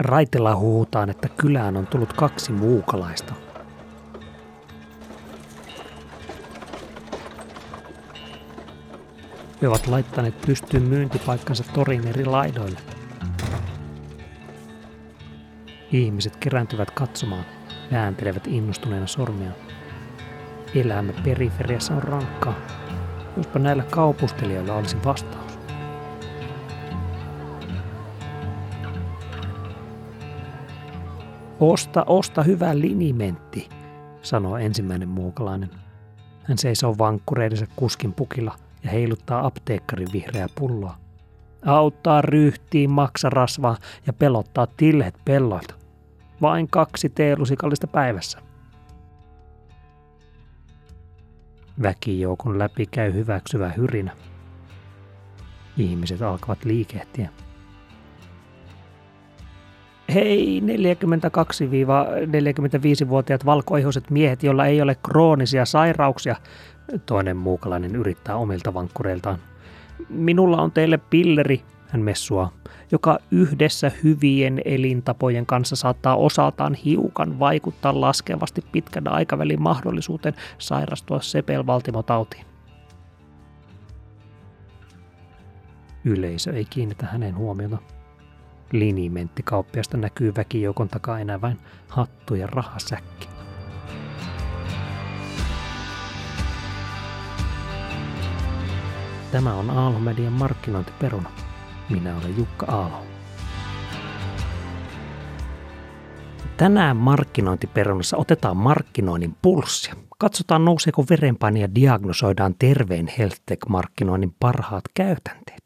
Raitella huutaan, että kylään on tullut kaksi muukalaista. He ovat laittaneet pystyyn myyntipaikkansa torin eri laidoille. Ihmiset kerääntyvät katsomaan, vääntelevät innostuneena sormia. Elämä periferiassa on rankkaa. Jospa näillä kaupustelijoilla olisi vastaus. Osta, osta hyvä linimentti, sanoo ensimmäinen muukalainen. Hän seisoo vankkureidensa kuskin pukilla ja heiluttaa apteekkarin vihreää pulloa. Auttaa ryhtiin, maksa rasvaa ja pelottaa tilhet pelloilta. Vain kaksi teelusikallista päivässä. Väkijoukon läpi käy hyväksyvä hyrinä. Ihmiset alkavat liikehtiä. Hei, 42-45-vuotiaat valkoihoiset miehet, joilla ei ole kroonisia sairauksia, toinen muukalainen yrittää omilta vankkureiltaan. Minulla on teille pilleri, hän messua, joka yhdessä hyvien elintapojen kanssa saattaa osaltaan hiukan vaikuttaa laskevasti pitkän aikavälin mahdollisuuteen sairastua sepelvaltimotautiin. Yleisö ei kiinnitä hänen huomiota. Linimenttikauppiasta näkyy väkijoukon takaa enää vain hattu ja rahasäkki. Tämä on Aalho-median markkinointiperuna. Minä olen Jukka Aalo. Tänään markkinointiperunassa otetaan markkinoinnin pulssia. Katsotaan nouseeko verenpaine ja diagnosoidaan terveen HealthTech-markkinoinnin parhaat käytänteet.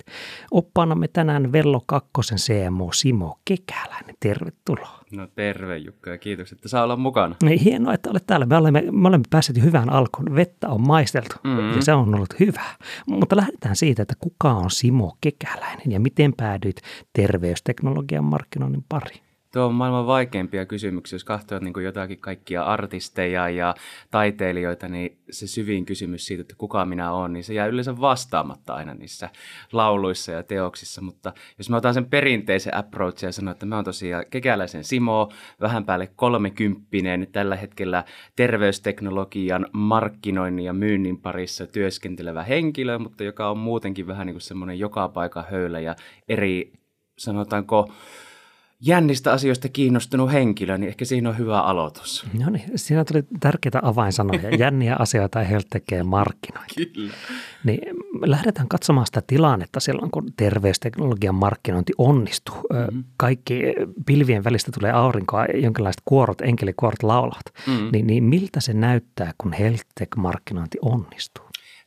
Oppaanamme tänään Vello Kakkosen CMO Simo Kekäläinen. Tervetuloa. No terve Jukka ja kiitos, että saa olla mukana. Niin, hienoa, että olet täällä. Me olemme, me olemme päässeet hyvään alkuun. Vettä on maisteltu mm-hmm. ja se on ollut hyvä. Mutta lähdetään siitä, että kuka on Simo Kekäläinen ja miten päädyit terveysteknologian markkinoinnin pariin? Tuo on maailman vaikeimpia kysymyksiä. Jos katsoo niin kuin jotakin kaikkia artisteja ja taiteilijoita, niin se syvin kysymys siitä, että kuka minä olen, niin se jää yleensä vastaamatta aina niissä lauluissa ja teoksissa. Mutta jos mä otan sen perinteisen approach ja sanon, että mä oon tosiaan kekäläisen Simo, vähän päälle kolmekymppinen, tällä hetkellä terveysteknologian markkinoinnin ja myynnin parissa työskentelevä henkilö, mutta joka on muutenkin vähän niin kuin semmoinen joka paikka höylä ja eri, sanotaanko, jännistä asioista kiinnostunut henkilö, niin ehkä siinä on hyvä aloitus. No niin, siinä tuli tärkeitä avainsanoja. Jänniä asioita ei heiltä tekee markkinointi. Kyllä. Niin lähdetään katsomaan sitä tilannetta silloin, kun terveysteknologian markkinointi onnistuu. Mm-hmm. Kaikki pilvien välistä tulee aurinkoa, jonkinlaiset kuorot, enkelikuorot laulavat. Mm-hmm. Niin, niin miltä se näyttää, kun health-markkinointi onnistuu?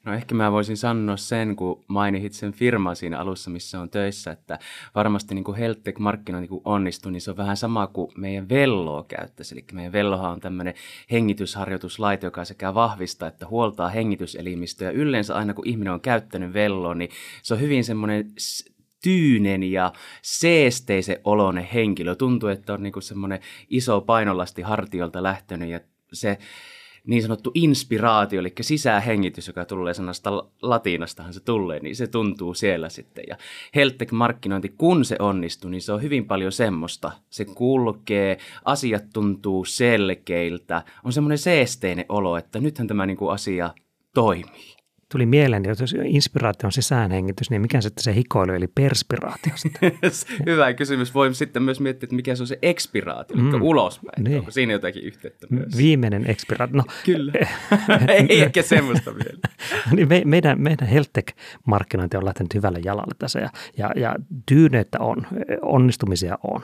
No ehkä mä voisin sanoa sen, kun mainitsit sen firman siinä alussa, missä on töissä, että varmasti niin kuin HealthTech-markkinointi kun onnistuu, niin se on vähän sama kuin meidän velloa käyttäisi. Eli meidän vellohan on tämmöinen hengitysharjoituslaite, joka sekä vahvistaa että huoltaa hengityselimistöä. Yleensä aina kun ihminen on käyttänyt velloa, niin se on hyvin semmoinen tyynen ja seesteisen oloinen henkilö. Tuntuu, että on niin semmoinen iso painolasti hartiolta lähtenyt ja se niin sanottu inspiraatio, eli sisähengitys, joka tulee sanasta latinastahan se tulee, niin se tuntuu siellä sitten. Ja Heltec-markkinointi, kun se onnistuu, niin se on hyvin paljon semmoista. Se kulkee, asiat tuntuu selkeiltä, on semmoinen seesteinen olo, että nythän tämä niin kuin asia toimii tuli mieleen, että jos inspiraatio on sisäänhengitys, niin mikä sitten se hikoilu eli perspiraatio? Hyvä kysymys. Voi sitten myös miettiä, että mikä se on se ekspiraatio, mm. eli ulospäin. Niin. Onko siinä jotakin yhteyttä myös? Viimeinen ekspiraatio. No. Kyllä. Ei ehkä semmoista vielä. niin me, meidän, meidän HealthTech-markkinointi on lähtenyt hyvälle jalalle tässä ja, ja, ja tyyneyttä on, onnistumisia on.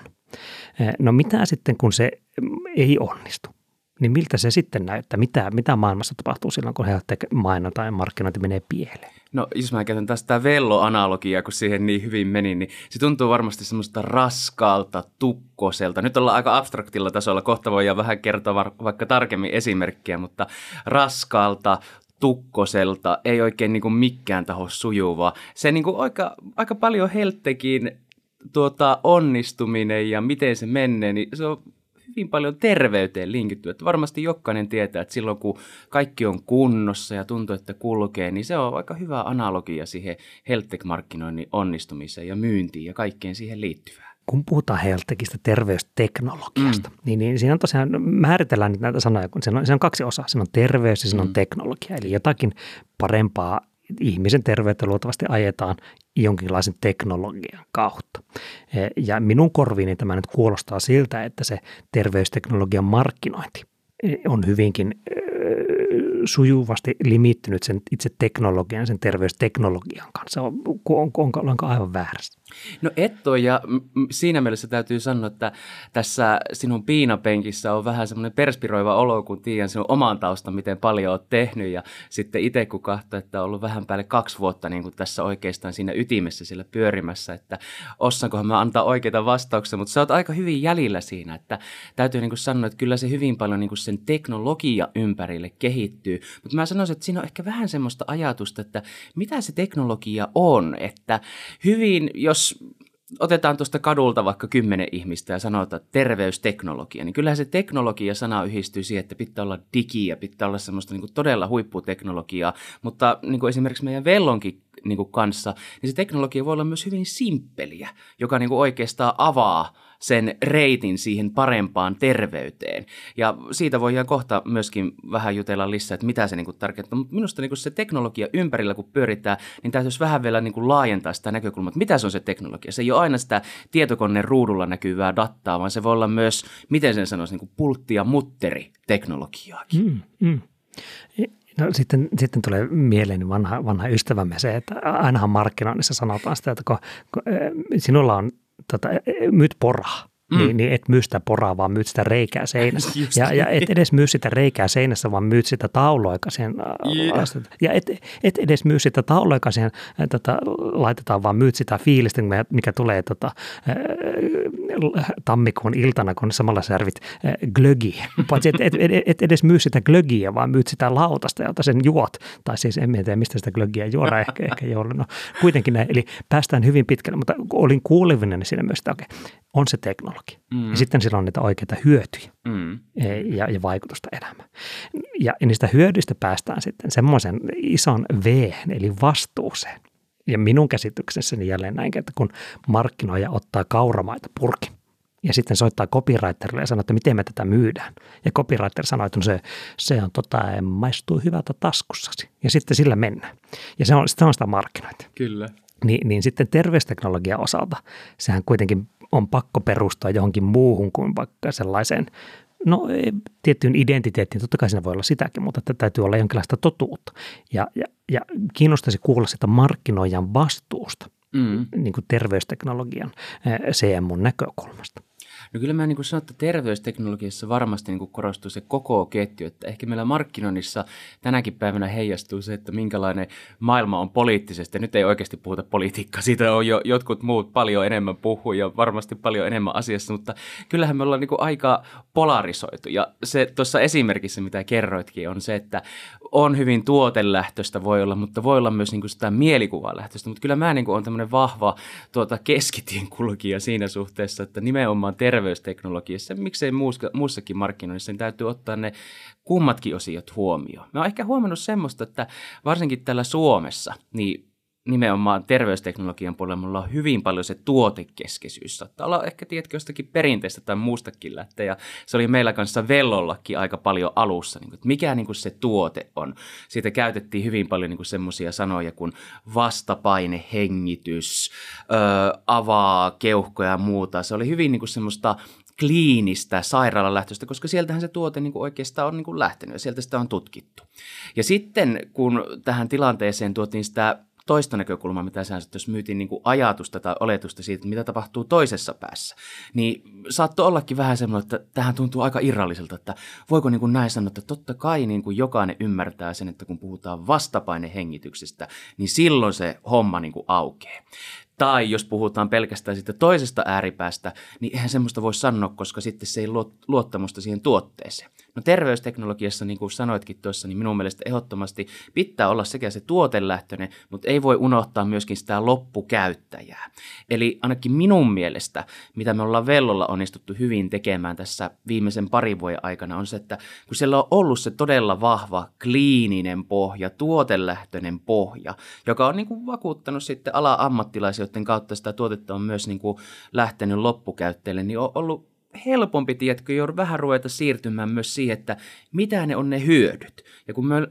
Eh, no mitä sitten, kun se ei onnistu? Niin miltä se sitten näyttää? Mitä, mitä maailmassa tapahtuu silloin, kun mainonta ja markkinointi menee pieleen? No jos mä käytän tästä vello-analogiaa, kun siihen niin hyvin meni, niin se tuntuu varmasti semmoista raskaalta, tukkoselta. Nyt ollaan aika abstraktilla tasolla, kohta voidaan vähän kertoa vaikka tarkemmin esimerkkiä, mutta raskaalta, tukkoselta, ei oikein niin kuin mikään taho sujuvaa. Se niin kuin aika, aika paljon helttekin tuota, onnistuminen ja miten se menee, niin se on hyvin paljon terveyteen linkitty. Että varmasti jokainen tietää, että silloin kun kaikki on kunnossa ja tuntuu, että kulkee, niin se on aika hyvä analogia siihen health markkinoinnin onnistumiseen ja myyntiin ja kaikkeen siihen liittyvään. kun puhutaan healthtekistä terveysteknologiasta, mm. niin, niin siinä on tosiaan, määritellään nyt näitä sanoja, kun siinä on, siinä on kaksi osaa. Siinä on terveys ja siinä on mm. teknologia, eli jotakin parempaa ihmisen terveyttä luultavasti ajetaan jonkinlaisen teknologian kautta. E, ja minun korviini tämä nyt kuulostaa siltä, että se terveysteknologian markkinointi e, on hyvinkin e, sujuvasti limittynyt sen itse teknologian, sen terveysteknologian kanssa. Onko, onko, onko aivan väärässä? No et ole, ja siinä mielessä täytyy sanoa, että tässä sinun piinapenkissä on vähän semmoinen perspiroiva olo, kun tiedän sinun oman taustan, miten paljon olet tehnyt, ja sitten itse kun katsoo, että on ollut vähän päälle kaksi vuotta niin kuin tässä oikeastaan siinä ytimessä sillä pyörimässä, että osaankohan mä antaa oikeita vastauksia, mutta sä oot aika hyvin jäljellä siinä, että täytyy niin kuin sanoa, että kyllä se hyvin paljon niin kuin sen teknologia ympärille kehittyy, mutta mä sanoisin, että siinä on ehkä vähän semmoista ajatusta, että mitä se teknologia on, että hyvin, jos otetaan tuosta kadulta vaikka kymmenen ihmistä ja sanotaan terveysteknologia, niin kyllähän se teknologia-sana yhdistyy siihen, että pitää olla digiä, pitää olla semmoista niin kuin todella huipputeknologiaa, mutta niin kuin esimerkiksi meidän Vellonkin niin kuin kanssa, niin se teknologia voi olla myös hyvin simppeliä, joka niin kuin oikeastaan avaa sen reitin siihen parempaan terveyteen. Ja siitä voidaan kohta myöskin vähän jutella lisää, että mitä se niin kuin tarkoittaa. Mutta minusta niin kuin se teknologia ympärillä, kun pyörittää, niin täytyisi vähän vielä niin kuin laajentaa sitä näkökulmaa, että mitä se on se teknologia. Se ei ole aina sitä tietokoneen ruudulla näkyvää dataa, vaan se voi olla myös, miten sen sanoisi, niin kuin pultti- ja mutteri-teknologiaakin. Mm, mm. No, sitten, sitten tulee mieleen vanha, vanha ystävämme se, että ainahan markkinoinnissa sanotaan sitä, että kun, kun sinulla on tota, myyt poraa, Mm. Niin, niin et myy sitä poraa, vaan myyt sitä reikää seinässä. ja, ja et edes myy sitä reikää seinässä, vaan myyt sitä joka siihen yeah. Ja et, et edes myy sitä taulua, joka siihen tota, laitetaan, vaan myyt sitä fiilistä, mikä tulee tota, tammikuun iltana, kun samalla servit glögiä. Paitsi et, et, et, et edes myy sitä glögiä, vaan myyt sitä lautasta, jota sen juot. Tai siis en tiedä, mistä sitä glögiä juoda ehkä, ehkä joulun. No, kuitenkin näin. Eli päästään hyvin pitkälle, mutta olin kuulevinen siinä myös, että okei, on se teknologia. Mm. Ja sitten sillä on niitä oikeita hyötyjä mm. Ja, ja vaikutusta elämään. Ja, ja niistä hyödyistä päästään sitten semmoisen ison V, eli vastuuseen. Ja minun käsityksessäni jälleen näin, että kun markkinoija ottaa kauramaita purki ja sitten soittaa copywriterille ja sanoo, että miten me tätä myydään. Ja copywriter sanoo, että no se, se on tota, maistuu hyvältä taskussasi. Ja sitten sillä mennään. Ja se on, se on sitä markkinointia. Kyllä. Niin, niin sitten terveysteknologian osalta sehän kuitenkin on pakko perustua johonkin muuhun kuin vaikka sellaiseen, no tiettyyn identiteettiin, totta kai siinä voi olla sitäkin, mutta täytyy olla jonkinlaista totuutta. Ja, ja, ja kiinnostaisi kuulla sitä markkinoijan vastuusta mm. niin kuin terveysteknologian CMUn näkökulmasta. No kyllä mä niin sanon, että terveysteknologiassa varmasti niin korostuu se koko ketju, että ehkä meillä markkinoinnissa tänäkin päivänä heijastuu se, että minkälainen maailma on poliittisesti. Nyt ei oikeasti puhuta politiikkaa, siitä on jo jotkut muut paljon enemmän puhuu ja varmasti paljon enemmän asiassa, mutta kyllähän me ollaan niin aika polarisoitu. Ja se tuossa esimerkissä, mitä kerroitkin, on se, että on hyvin tuotelähtöistä voi olla, mutta voi olla myös niin kuin sitä mielikuvalähtöistä. Mutta kyllä mä niin kuin olen tämmöinen vahva tuota, keskitien kulkija siinä suhteessa, että nimenomaan terveysteknologiassa, miksei muussakin markkinoinnissa, niin täytyy ottaa ne kummatkin osiot huomioon. Mä oon ehkä huomannut semmoista, että varsinkin täällä Suomessa, niin nimenomaan terveysteknologian puolella mulla on hyvin paljon se tuotekeskeisyys. Saattaa olla ehkä, tiedätkö, jostakin perinteistä tai muustakin lähteä. Ja se oli meillä kanssa Vellollakin aika paljon alussa, niin kuin, että mikä niin kuin se tuote on. Siitä käytettiin hyvin paljon niin semmoisia sanoja kuin vastapaine, hengitys, ö, avaa keuhkoja ja muuta. Se oli hyvin niin kuin semmoista kliinistä sairaalalähtöistä, koska sieltähän se tuote niin kuin oikeastaan on niin kuin lähtenyt ja sieltä sitä on tutkittu. Ja sitten kun tähän tilanteeseen tuotiin sitä toista näkökulmaa, mitä sä jos myytiin niin kuin ajatusta tai oletusta siitä, mitä tapahtuu toisessa päässä, niin saattoi ollakin vähän semmoinen, että tähän tuntuu aika irralliselta, että voiko niin kuin näin sanoa, että totta kai niin kuin jokainen ymmärtää sen, että kun puhutaan vastapainehengityksestä, niin silloin se homma niin kuin aukeaa. Tai jos puhutaan pelkästään siitä toisesta ääripäästä, niin eihän semmoista voi sanoa, koska sitten se ei luottamusta siihen tuotteeseen. No terveysteknologiassa, niin kuin sanoitkin tuossa, niin minun mielestä ehdottomasti pitää olla sekä se tuotelähtöinen, mutta ei voi unohtaa myöskin sitä loppukäyttäjää. Eli ainakin minun mielestä, mitä me ollaan Vellolla onnistuttu hyvin tekemään tässä viimeisen parin vuoden aikana, on se, että kun siellä on ollut se todella vahva kliininen pohja, tuotelähtöinen pohja, joka on niin kuin vakuuttanut sitten ala-ammattilaisia, joiden kautta sitä tuotetta on myös niin kuin lähtenyt loppukäyttäjille, niin on ollut helpompi, tiedätkö, jo vähän ruveta siirtymään myös siihen, että mitä ne on ne hyödyt. Ja kun me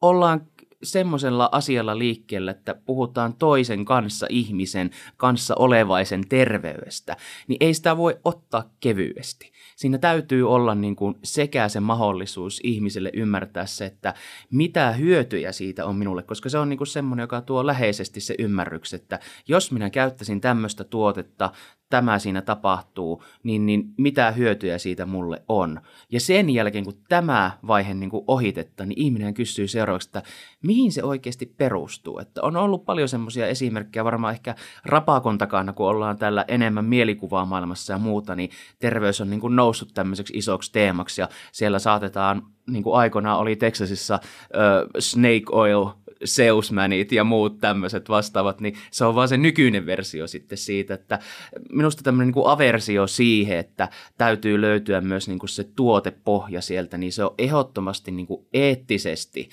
ollaan semmoisella asialla liikkeellä, että puhutaan toisen kanssa ihmisen kanssa olevaisen terveydestä, niin ei sitä voi ottaa kevyesti. Siinä täytyy olla niin kuin sekä se mahdollisuus ihmiselle ymmärtää se, että mitä hyötyjä siitä on minulle, koska se on niin kuin semmoinen, joka tuo läheisesti se ymmärrys, että jos minä käyttäisin tämmöistä tuotetta tämä siinä tapahtuu, niin, niin mitä hyötyjä siitä mulle on. Ja sen jälkeen, kun tämä vaihe niin kuin ohitetta, niin ihminen kysyy seuraavaksi, että mihin se oikeasti perustuu. Että on ollut paljon semmoisia esimerkkejä, varmaan ehkä rapakon takana, kun ollaan tällä enemmän mielikuvaa maailmassa ja muuta, niin terveys on niin kuin noussut tämmöiseksi isoksi teemaksi ja siellä saatetaan niin kuin aikoinaan oli Texasissa uh, snake oil salesmanit ja muut tämmöiset vastaavat, niin se on vaan se nykyinen versio sitten siitä, että minusta tämmöinen niin kuin aversio siihen, että täytyy löytyä myös niin kuin se tuotepohja sieltä, niin se on ehdottomasti niin kuin eettisesti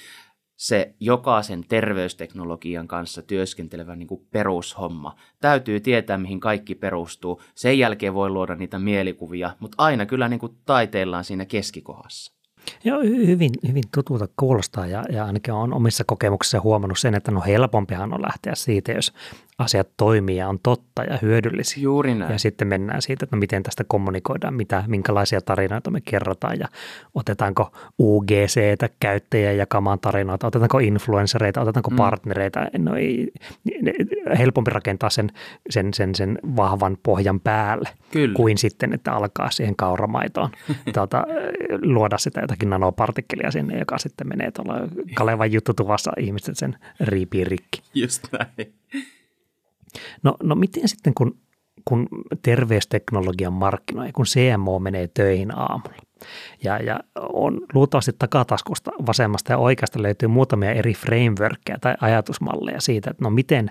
se jokaisen terveysteknologian kanssa työskentelevä niin kuin perushomma. Täytyy tietää, mihin kaikki perustuu. Sen jälkeen voi luoda niitä mielikuvia, mutta aina kyllä niin kuin taiteillaan siinä keskikohdassa. Joo, hyvin, hyvin tutulta kuulostaa ja, ja ainakin on omissa kokemuksissa huomannut sen, että no helpompihan on lähteä siitä, jos asiat toimii ja on totta ja hyödyllisiä. Juuri näin. Ja sitten mennään siitä, että no miten tästä kommunikoidaan, mitä, minkälaisia tarinoita me kerrotaan ja otetaanko UGC-tä käyttäjiä jakamaan tarinoita, otetaanko influenssereita, otetaanko mm. partnereita. No ei, helpompi rakentaa sen, sen, sen, sen vahvan pohjan päälle Kyllä. kuin sitten, että alkaa siihen kauramaitoon tuota, luoda sitä jotakin nanopartikkelia sinne, joka sitten menee tuolla Kalevan juttutuvassa ihmiset sen riipii rikki. Just näin. No, no miten sitten, kun, kun terveysteknologian markkinoja, kun CMO menee töihin aamulla ja, ja on luultavasti takataskusta vasemmasta ja oikeasta löytyy muutamia eri frameworkkeja tai ajatusmalleja siitä, että no miten,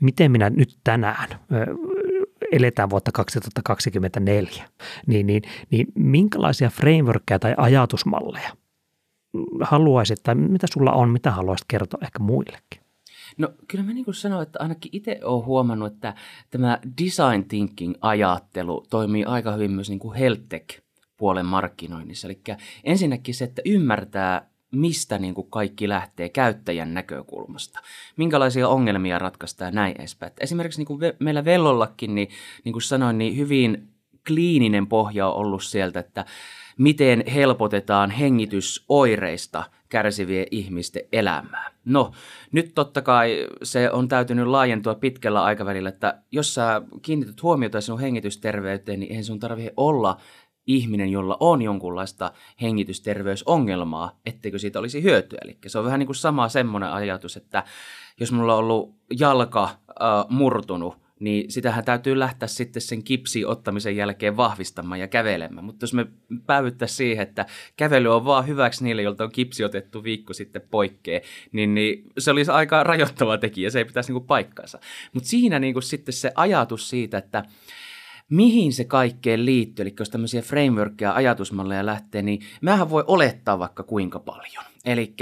miten minä nyt tänään eletään vuotta 2024, niin, niin, niin minkälaisia frameworkkeja tai ajatusmalleja haluaisit tai mitä sulla on, mitä haluaisit kertoa ehkä muillekin? No kyllä mä niin kuin sanoin, että ainakin itse olen huomannut, että tämä design thinking ajattelu toimii aika hyvin myös niin kuin health puolen markkinoinnissa. Eli ensinnäkin se, että ymmärtää, mistä niin kuin kaikki lähtee käyttäjän näkökulmasta. Minkälaisia ongelmia ratkaistaan ja näin edespäin. Esimerkiksi niin kuin meillä Vellollakin, niin, niin kuin sanoin, niin hyvin kliininen pohja on ollut sieltä, että miten helpotetaan hengitysoireista kärsivien ihmisten elämää. No, nyt totta kai se on täytynyt laajentua pitkällä aikavälillä, että jos sä kiinnität huomiota sinun hengitysterveyteen, niin eihän sun tarvitse olla ihminen, jolla on jonkunlaista hengitysterveysongelmaa, etteikö siitä olisi hyötyä. Eli se on vähän niin kuin sama semmoinen ajatus, että jos mulla on ollut jalka äh, murtunut, niin sitähän täytyy lähteä sitten sen kipsi ottamisen jälkeen vahvistamaan ja kävelemään. Mutta jos me päivyttäisiin siihen, että kävely on vaan hyväksi niille, joilta on kipsi otettu viikko sitten poikkeen, niin, niin se olisi aika rajoittava tekijä, se ei pitäisi niinku paikkaansa. Mutta siinä niinku sitten se ajatus siitä, että mihin se kaikkeen liittyy, eli jos tämmöisiä frameworkia ajatusmalleja lähtee, niin mähän voi olettaa vaikka kuinka paljon. Eli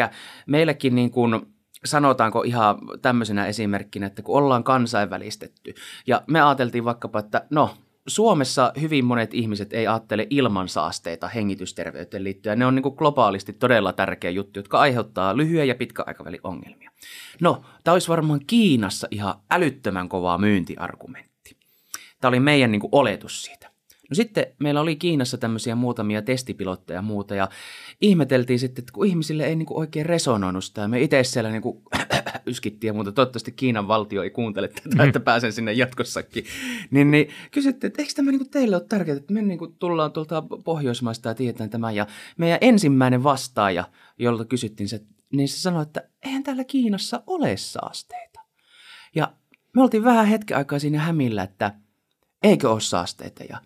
meilläkin niin kuin sanotaanko ihan tämmöisenä esimerkkinä, että kun ollaan kansainvälistetty ja me ajateltiin vaikkapa, että no Suomessa hyvin monet ihmiset ei ajattele ilmansaasteita hengitysterveyteen liittyen. Ne on niin globaalisti todella tärkeä juttu, jotka aiheuttaa lyhyen ja pitkän aikavälin ongelmia. No, tämä olisi varmaan Kiinassa ihan älyttömän kovaa myyntiargumentti. Tämä oli meidän niin oletus siitä. No sitten meillä oli Kiinassa tämmöisiä muutamia testipilotteja ja muuta ja ihmeteltiin sitten, että kun ihmisille ei niinku oikein resonoinut sitä. Me itse siellä niinku yskittiin ja muuta. Toivottavasti Kiinan valtio ei kuuntele tätä, että pääsen sinne jatkossakin. Niin, niin kysyttiin, että eikö tämä niinku teille ole tärkeää, että me niinku tullaan tuolta Pohjoismaista ja tiedetään tämä. Ja meidän ensimmäinen vastaaja, jolta kysyttiin se, niin se sanoi, että eihän täällä Kiinassa ole saasteita. Ja me oltiin vähän hetken aikaa siinä hämillä, että eikö ole saasteita. Ja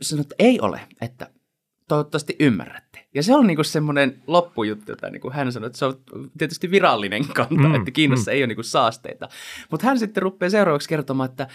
sanoi, että ei ole, että toivottavasti ymmärrätte. Ja se on niinku semmoinen loppujuttu, jota niinku hän sanoi, että se on tietysti virallinen kanta, mm, että Kiinassa mm. ei ole niinku saasteita. Mutta hän sitten rupeaa seuraavaksi kertomaan, että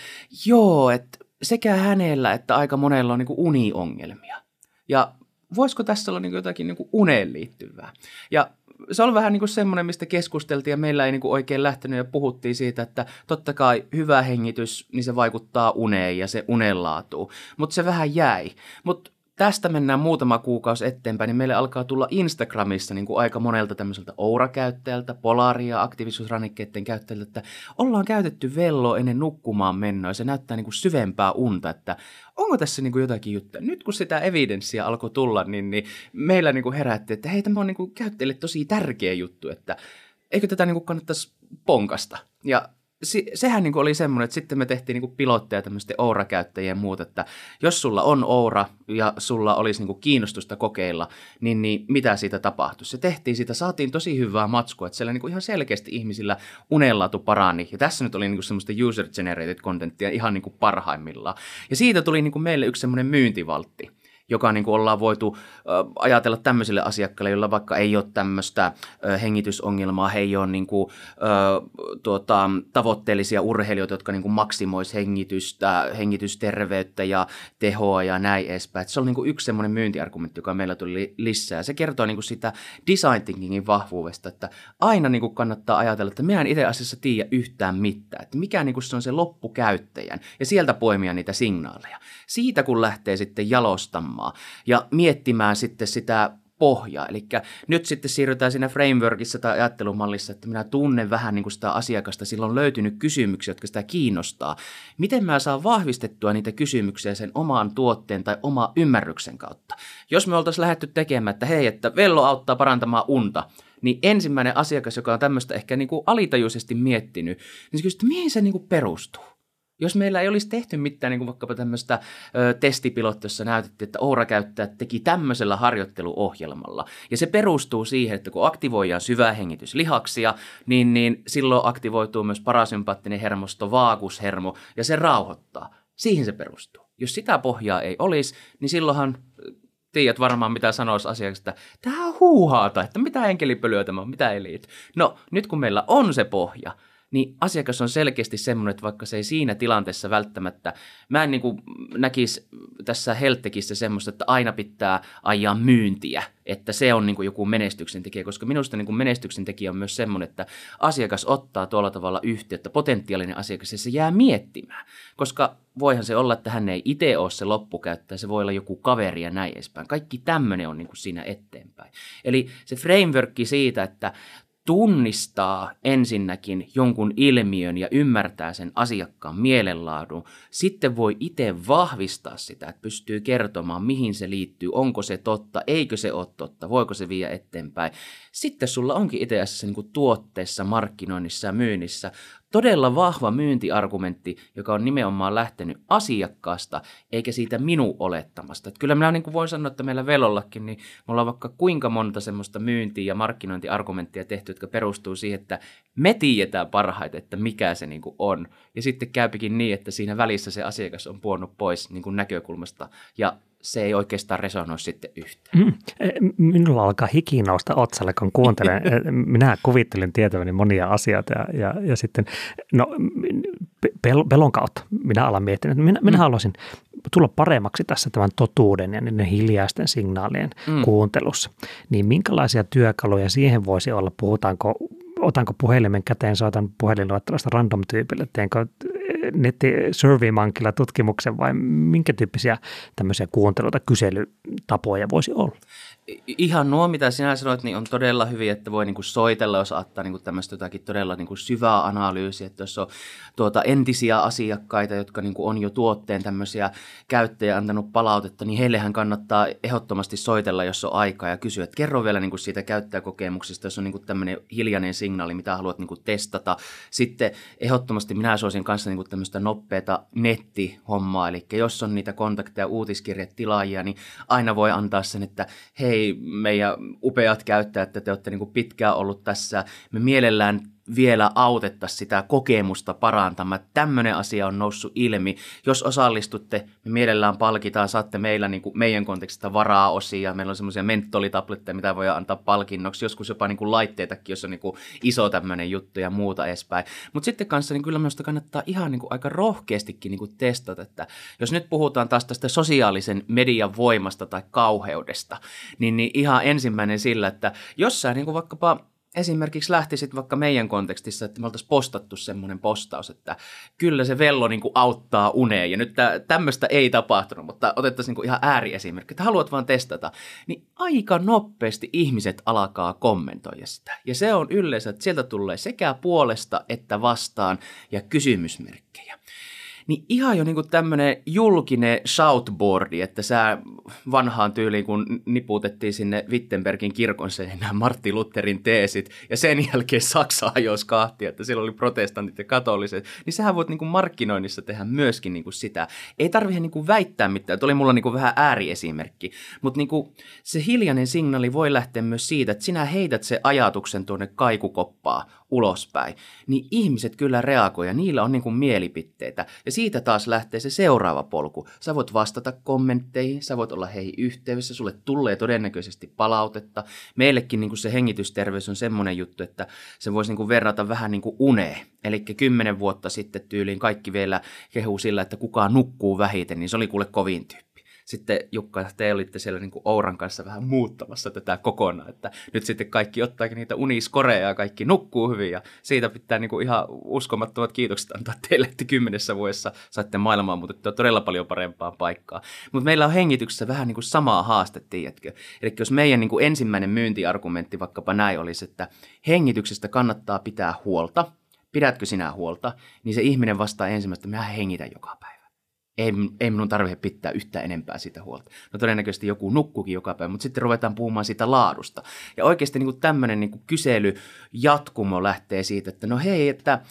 joo, että sekä hänellä että aika monella on niinku uniongelmia. Ja voisiko tässä olla niinku jotakin niinku uneen liittyvää? Ja se on vähän niin kuin semmoinen, mistä keskusteltiin ja meillä ei niin kuin oikein lähtenyt ja puhuttiin siitä, että totta kai hyvä hengitys, niin se vaikuttaa uneen ja se unenlaatuun, mutta se vähän jäi. Mutta tästä mennään muutama kuukausi eteenpäin, niin meille alkaa tulla Instagramissa niin kuin aika monelta tämmöiseltä Oura-käyttäjältä, Polaria, aktiivisuusrannikkeiden käyttäjältä, että ollaan käytetty velloa ennen nukkumaan mennoa ja se näyttää niin kuin syvempää unta, että onko tässä niin kuin jotakin juttuja. Nyt kun sitä evidenssiä alkoi tulla, niin, niin meillä niin kuin herätti, että hei, tämä on niin kuin käyttäjille tosi tärkeä juttu, että eikö tätä niin kuin kannattaisi ponkasta. Ja se, sehän niin oli semmoinen, että sitten me tehtiin niin pilotteja tämmöisten Oura-käyttäjien muuta, että jos sulla on Oura ja sulla olisi niin kiinnostusta kokeilla, niin, niin mitä siitä tapahtui? Se tehtiin, siitä saatiin tosi hyvää matskua, että siellä niin ihan selkeästi ihmisillä unenlaatu parani. Ja tässä nyt oli niin semmoista user-generated contenttia ihan niin parhaimmillaan. Ja siitä tuli niin meille yksi semmoinen myyntivaltti joka niin kuin ollaan voitu ajatella tämmöisille asiakkaille, joilla vaikka ei ole tämmöistä hengitysongelmaa, he ei ole niin kuin, tuota, tavoitteellisia urheilijoita, jotka niin kuin maksimoisi hengitystä, hengitysterveyttä ja tehoa ja näin edespäin. Että se on niin kuin yksi semmoinen myyntiargumentti, joka meillä tuli lisää. Se kertoo niin kuin sitä design thinkingin vahvuudesta, että aina niin kuin kannattaa ajatella, että mehän itse asiassa tiedä yhtään mitään, että mikä niin kuin se on se loppukäyttäjän ja sieltä poimia niitä signaaleja. Siitä kun lähtee sitten jalostamaan ja miettimään sitten sitä pohjaa. Eli nyt sitten siirrytään siinä frameworkissa tai ajattelumallissa, että minä tunnen vähän niin kuin sitä asiakasta, sillä on löytynyt kysymyksiä, jotka sitä kiinnostaa. Miten mä saan vahvistettua niitä kysymyksiä sen omaan tuotteen tai oma ymmärryksen kautta? Jos me oltaisiin lähdetty tekemään, että hei, että vello auttaa parantamaan unta, niin ensimmäinen asiakas, joka on tämmöistä ehkä niin kuin alitajuisesti miettinyt, niin se kysyy, että mihin se niin kuin perustuu? Jos meillä ei olisi tehty mitään niin kuin vaikkapa tämmöistä ö, jossa näytettiin, että Oura-käyttäjät teki tämmöisellä harjoitteluohjelmalla. Ja se perustuu siihen, että kun aktivoidaan syvähengityslihaksia, niin, niin silloin aktivoituu myös parasympaattinen hermosto, vaagushermo, ja se rauhoittaa. Siihen se perustuu. Jos sitä pohjaa ei olisi, niin silloinhan tiedät varmaan, mitä sanoisi asiaksi, että tämä on huuhaata, että mitä enkelipölyä tämä on, mitä ei liity. No, nyt kun meillä on se pohja, niin asiakas on selkeästi semmoinen, että vaikka se ei siinä tilanteessa välttämättä, mä en niin näkisi tässä Heltekissä semmoista, että aina pitää ajaa myyntiä, että se on niin kuin joku menestyksen tekijä, koska minusta niin kuin menestyksen tekijä on myös semmoinen, että asiakas ottaa tuolla tavalla yhteyttä, potentiaalinen asiakas, ja se jää miettimään, koska voihan se olla, että hän ei itse ole se loppukäyttäjä, se voi olla joku kaveri ja näin edespäin. Kaikki tämmöinen on niin kuin siinä eteenpäin. Eli se frameworkki siitä, että tunnistaa ensinnäkin jonkun ilmiön ja ymmärtää sen asiakkaan mielenlaadun, sitten voi itse vahvistaa sitä, että pystyy kertomaan, mihin se liittyy, onko se totta, eikö se ole totta, voiko se viedä eteenpäin. Sitten sulla onkin itse asiassa niin tuotteessa, markkinoinnissa ja myynnissä todella vahva myyntiargumentti, joka on nimenomaan lähtenyt asiakkaasta, eikä siitä minun olettamasta. Että kyllä minä niin kuin voin sanoa, että meillä Velollakin, niin me ollaan vaikka kuinka monta semmoista myynti- ja markkinointiargumenttia tehty, jotka perustuu siihen, että me tiedetään parhaiten, että mikä se niin kuin on. Ja sitten käypikin niin, että siinä välissä se asiakas on puonut pois niin kuin näkökulmasta ja se ei oikeastaan resonoi sitten yhtään. Mm. E, minulla alkaa hiki nousta otsalle, kun kuuntelen. E, minä kuvittelin tietäväni monia asioita ja, ja, ja sitten, no pel, pelon kautta minä alan miettiä, että minä, minä mm. haluaisin tulla paremmaksi tässä tämän totuuden ja niiden hiljaisten signaalien mm. kuuntelussa. Niin minkälaisia työkaluja siihen voisi olla? Puhutaanko otanko puhelimen käteen, soitan puhelinluettelosta random-tyypille, teenkö netti SurveyMonkilla tutkimuksen vai minkä tyyppisiä tämmöisiä kuunteluita, kyselytapoja voisi olla? Ihan nuo, mitä sinä sanoit, niin on todella hyviä, että voi niinku soitella, jos ottaa niinku tämmöistä jotakin todella niinku syvää analyysiä, että jos on tuota entisiä asiakkaita, jotka niinku on jo tuotteen tämmöisiä käyttäjä antanut palautetta, niin heillehän kannattaa ehdottomasti soitella, jos on aikaa ja kysyä, että kerro vielä niinku siitä käyttäjäkokemuksesta, jos on niinku tämmöinen hiljainen signaali, mitä haluat niinku testata. Sitten ehdottomasti minä suosin kanssa niinku tämmöistä nopeata nettihommaa, eli jos on niitä kontakteja, uutiskirjetilaajia, niin aina voi antaa sen, että hei, meidän upeat käyttäjät, että te olette niin pitkään ollut tässä, me mielellään vielä autettaisiin sitä kokemusta parantamaan. Tämmöinen asia on noussut ilmi. Jos osallistutte, me mielellään palkitaan, saatte meillä niin kuin meidän kontekstista varaa osia. Meillä on semmoisia mentolitabletteja, mitä voi antaa palkinnoksi. Joskus jopa niin kuin laitteitakin, jos on niin kuin iso tämmöinen juttu ja muuta edespäin. Mutta sitten kanssa niin kyllä minusta kannattaa ihan niin kuin aika rohkeastikin niin kuin testata, että jos nyt puhutaan taas tästä sosiaalisen median voimasta tai kauheudesta, niin, niin ihan ensimmäinen sillä, että jos sä niin kuin vaikkapa esimerkiksi lähtisit vaikka meidän kontekstissa, että me oltaisiin postattu semmoinen postaus, että kyllä se vello niin kuin auttaa uneen. Ja nyt tämmöistä ei tapahtunut, mutta otettaisiin niin kuin ihan ääriesimerkki, että haluat vaan testata. Niin aika nopeasti ihmiset alkaa kommentoida sitä. Ja se on yleensä, että sieltä tulee sekä puolesta että vastaan ja kysymysmerkkejä niin ihan jo niinku tämmöinen julkinen shoutboardi, että sä vanhaan tyyliin, kun niputettiin sinne Wittenbergin kirkon seinään Martti Lutherin teesit, ja sen jälkeen Saksa hajosi kahti, että siellä oli protestantit ja katoliset, niin sähän voit niinku markkinoinnissa tehdä myöskin niinku sitä. Ei tarvitse niinku väittää mitään, oli mulla niinku vähän ääriesimerkki, mutta niinku se hiljainen signaali voi lähteä myös siitä, että sinä heität se ajatuksen tuonne kaikukoppaa ulospäin, niin ihmiset kyllä reagoi ja niillä on niin kuin mielipiteitä. Ja siitä taas lähtee se seuraava polku. Sä voit vastata kommentteihin, sä voit olla heihin yhteydessä, sulle tulee todennäköisesti palautetta. Meillekin niin kuin se hengitysterveys on semmoinen juttu, että se voisi niin kuin verrata vähän niin kuin uneen. Eli kymmenen vuotta sitten tyyliin kaikki vielä kehuu sillä, että kukaan nukkuu vähiten, niin se oli kuule kovin tyyppi sitten Jukka, te olitte siellä niin kuin Ouran kanssa vähän muuttamassa tätä kokonaan, että nyt sitten kaikki ottaakin niitä uniskoreja ja kaikki nukkuu hyvin ja siitä pitää niin kuin ihan uskomattomat kiitokset antaa teille, että kymmenessä vuodessa saitte maailmaan muutettua todella paljon parempaa paikkaa. Mutta meillä on hengityksessä vähän niin kuin samaa haaste, tiedätkö? Eli jos meidän niin kuin ensimmäinen myyntiargumentti vaikkapa näin olisi, että hengityksestä kannattaa pitää huolta, pidätkö sinä huolta, niin se ihminen vastaa ensimmäistä, että minä hengitän joka päivä ei, ei minun tarvitse pitää yhtään enempää sitä huolta. No todennäköisesti joku nukkukin joka päivä, mutta sitten ruvetaan puhumaan siitä laadusta. Ja oikeasti niin tämmöinen niin kyselyjatkumo lähtee siitä, että no hei, että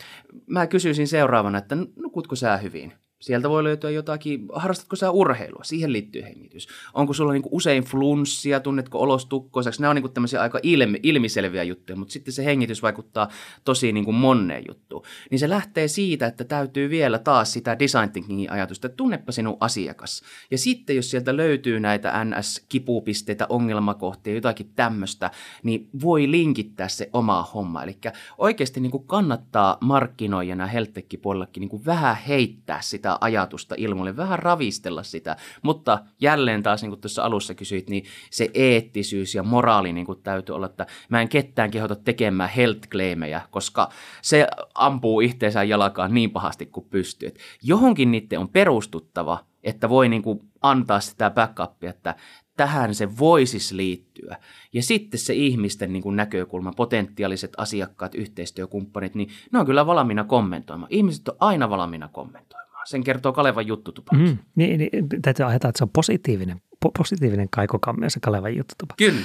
mä kysyisin seuraavana, että nukutko sä hyvin? Sieltä voi löytyä jotakin, harrastatko sä urheilua, siihen liittyy hengitys. Onko sulla niinku usein flunssia, tunnetko olostukkoiseksi, nämä on niinku tämmöisiä aika ilmi, ilmiselviä juttuja, mutta sitten se hengitys vaikuttaa tosi niinku monneen juttuun. Niin se lähtee siitä, että täytyy vielä taas sitä design thinkingin ajatusta, että tunnepa sinun asiakas. Ja sitten jos sieltä löytyy näitä NS-kipupisteitä, ongelmakohtia, jotakin tämmöistä, niin voi linkittää se oma homma. Eli oikeasti niinku kannattaa markkinoijana helttekkipuolellakin niinku vähän heittää sitä sitä ajatusta ilmoille, vähän ravistella sitä. Mutta jälleen taas, niin kuin tuossa alussa kysyit, niin se eettisyys ja moraali niin kuin täytyy olla, että mä en ketään kehota tekemään health claimejä, koska se ampuu itseensä jalkaan niin pahasti kuin pystyy. Et johonkin niiden on perustuttava, että voi niin kuin antaa sitä backupia, että tähän se voisi liittyä. Ja sitten se ihmisten niin kuin näkökulma, potentiaaliset asiakkaat, yhteistyökumppanit, niin ne on kyllä valmiina kommentoimaan. Ihmiset on aina valmiina kommentoimaan. Sen kertoo Kalevan juttutupa. Mm, niin, niin, täytyy ajatella, että se on positiivinen, po- positiivinen kaikokammio se Kalevan juttutupa. Kyllä.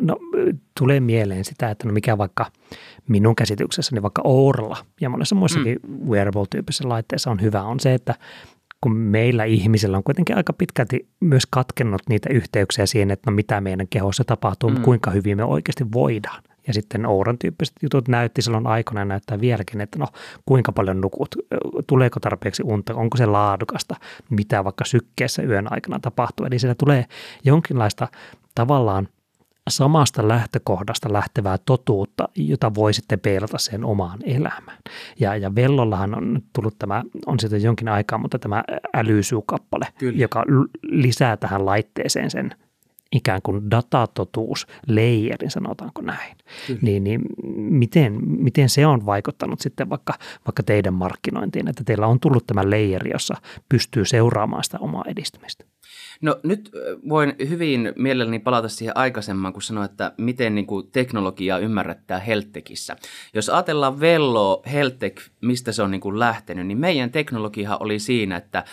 No, tulee mieleen sitä, että no mikä vaikka minun käsityksessäni vaikka Ouralla ja monessa muissakin mm. wearable-tyyppisissä laitteissa on hyvä, on se, että kun meillä ihmisillä on kuitenkin aika pitkälti myös katkennut niitä yhteyksiä siihen, että no mitä meidän kehossa tapahtuu, mm. kuinka hyvin me oikeasti voidaan. Ja sitten Ouran tyyppiset jutut näytti silloin aikana ja näyttää vieläkin, että no kuinka paljon nukut, tuleeko tarpeeksi unta, onko se laadukasta, mitä vaikka sykkeessä yön aikana tapahtuu. Eli siellä tulee jonkinlaista tavallaan samasta lähtökohdasta lähtevää totuutta, jota voi sitten peilata sen omaan elämään. Ja, ja Vellollahan on tullut tämä, on sitten jonkin aikaa, mutta tämä älysuukappale, joka lisää tähän laitteeseen sen ikään kuin datatotuus leijerin, sanotaanko näin. Niin, niin miten, miten se on vaikuttanut sitten vaikka, vaikka teidän markkinointiin, että teillä on tullut tämä leijeri, jossa pystyy seuraamaan sitä omaa edistymistä? No nyt voin hyvin mielelläni palata siihen aikaisemman, kun sanoin, että miten niin kuin teknologiaa ymmärrettää Heltekissä. Jos ajatellaan Vello, Heltek, mistä se on niin kuin lähtenyt, niin meidän teknologia oli siinä, että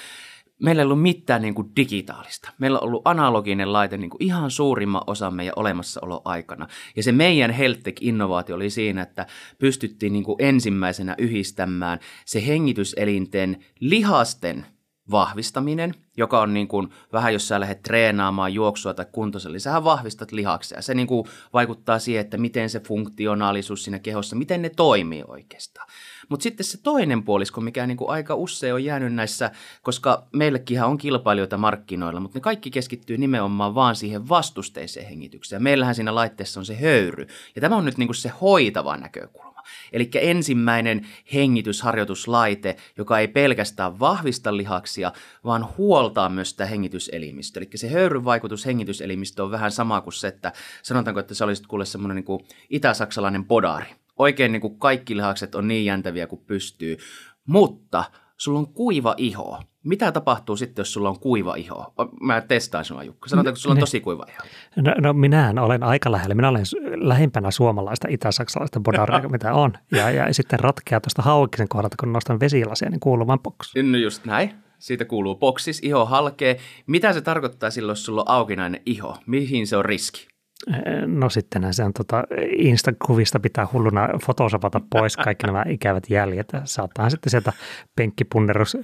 meillä ei ollut mitään niin kuin digitaalista. Meillä on ollut analoginen laite niin kuin ihan suurimman osan meidän olemassaoloaikana. Ja se meidän HealthTech-innovaatio oli siinä, että pystyttiin niin kuin ensimmäisenä yhdistämään se hengityselinten lihasten vahvistaminen, joka on niin kuin, vähän jos sä lähdet treenaamaan juoksua tai kuntosalilla, niin sähän vahvistat lihaksia. Se niin kuin vaikuttaa siihen, että miten se funktionaalisuus siinä kehossa, miten ne toimii oikeastaan. Mutta sitten se toinen puolisko, mikä niin kuin aika usein on jäänyt näissä, koska meillekin on kilpailijoita markkinoilla, mutta ne kaikki keskittyy nimenomaan vaan siihen vastusteiseen hengitykseen. Meillähän siinä laitteessa on se höyry. Ja tämä on nyt niin kuin se hoitava näkökulma. Eli ensimmäinen hengitysharjoituslaite, joka ei pelkästään vahvista lihaksia, vaan huoltaa myös sitä hengityselimistöä. Eli se höyryn vaikutus hengityselimistö on vähän sama kuin se, että sanotaanko, että se olisi kuule semmoinen niin kuin itä-saksalainen podari. Oikein niin kuin kaikki lihakset on niin jäntäviä kuin pystyy, mutta sulla on kuiva iho. Mitä tapahtuu sitten, jos sulla on kuiva iho? Mä testaan sinua, Jukka. Sanotaanko, että sulla on tosi kuiva iho? No, no minähän olen aika lähellä. Minä olen lähempänä suomalaista itä-saksalaista bodaria, mitä on. Ja, ja sitten ratkeaa tuosta haukisen kohdalta, kun nostan vesilasia, niin kuuluu vaan boksi. No just näin. Siitä kuuluu boksis, iho halkee. Mitä se tarkoittaa silloin, jos sulla on aukinainen iho? Mihin se on riski? No sitten se on tota, Insta-kuvista pitää hulluna fotosapata pois kaikki nämä ikävät jäljet. Saattaa sitten sieltä penkkipunnerus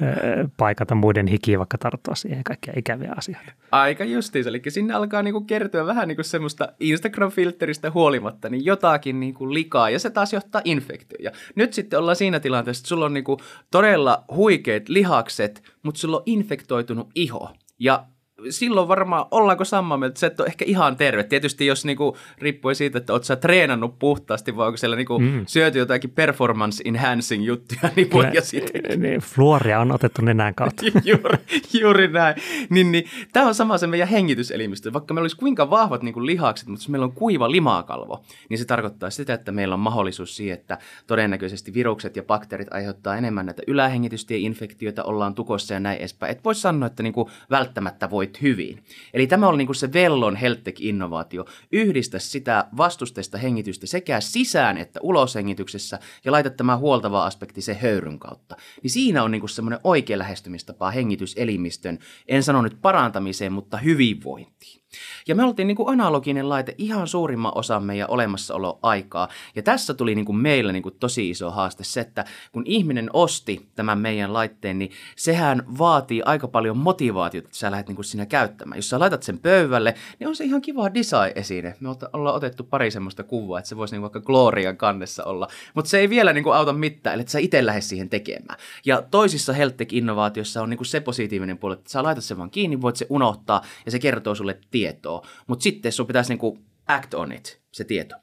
paikata muiden hiki vaikka tarttua siihen kaikkia ikäviä asioita. Aika justiinsa, eli sinne alkaa niinku kertyä vähän niinku semmoista Instagram-filteristä huolimatta, niin jotakin niinku likaa ja se taas johtaa infektioon. Ja nyt sitten ollaan siinä tilanteessa, että sulla on niinku todella huikeat lihakset, mutta sulla on infektoitunut iho. Ja silloin varmaan ollaanko samaa mieltä, että se et ole ehkä ihan terve. Tietysti jos niinku, riippuen siitä, että oot sä treenannut puhtaasti vai onko siellä niinku, mm. syöty jotakin performance enhancing juttuja, niin voi ja sitten. Niin, fluoria on otettu nenän kautta. juuri, juuri näin. Niin, niin, Tämä on sama se meidän hengityselimistö. Vaikka meillä olisi kuinka vahvat niinku, lihakset, mutta jos meillä on kuiva limakalvo, niin se tarkoittaa sitä, että meillä on mahdollisuus siihen, että todennäköisesti virukset ja bakteerit aiheuttaa enemmän näitä ylähengitystieinfektioita, ollaan tukossa ja näin edespäin. Et voi sanoa, että niinku, välttämättä voi voit hyvin. Eli tämä oli niin kuin se Vellon HealthTech-innovaatio. Yhdistä sitä vastusteista hengitystä sekä sisään että uloshengityksessä ja laita tämä huoltava aspekti se höyryn kautta. Niin siinä on niin kuin semmoinen oikea lähestymistapa hengityselimistön, en sano nyt parantamiseen, mutta hyvinvointiin. Ja me oltiin niin kuin analoginen laite ihan suurimman osan meidän olemassaoloaikaa. Ja tässä tuli niin kuin meillä niin kuin tosi iso haaste se, että kun ihminen osti tämän meidän laitteen, niin sehän vaatii aika paljon motivaatiota, että sä lähdet niin kuin käyttämään. Jos sä laitat sen pöydälle, niin on se ihan kiva design-esine. Me ollaan otettu pari semmoista kuvaa, että se voisi niin vaikka Glorian kannessa olla. Mutta se ei vielä niin kuin auta mitään, että sä itse lähde siihen tekemään. Ja toisissa HealthTech-innovaatioissa on niin kuin se positiivinen puoli, että sä laitat sen vaan kiinni, voit se unohtaa ja se kertoo sulle tietoa. Mutta sitten sun pitäisi niin kuin act on it, se tieto.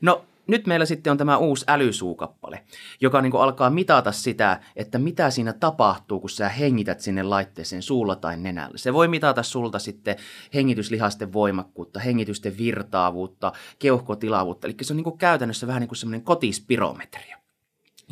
No nyt meillä sitten on tämä uusi älysuukappale, joka niin alkaa mitata sitä, että mitä siinä tapahtuu, kun sä hengität sinne laitteeseen suulla tai nenällä. Se voi mitata sulta sitten hengityslihasten voimakkuutta, hengitysten virtaavuutta, keuhkotilavuutta. Eli se on niin käytännössä vähän niin kuin semmoinen kotispirometria.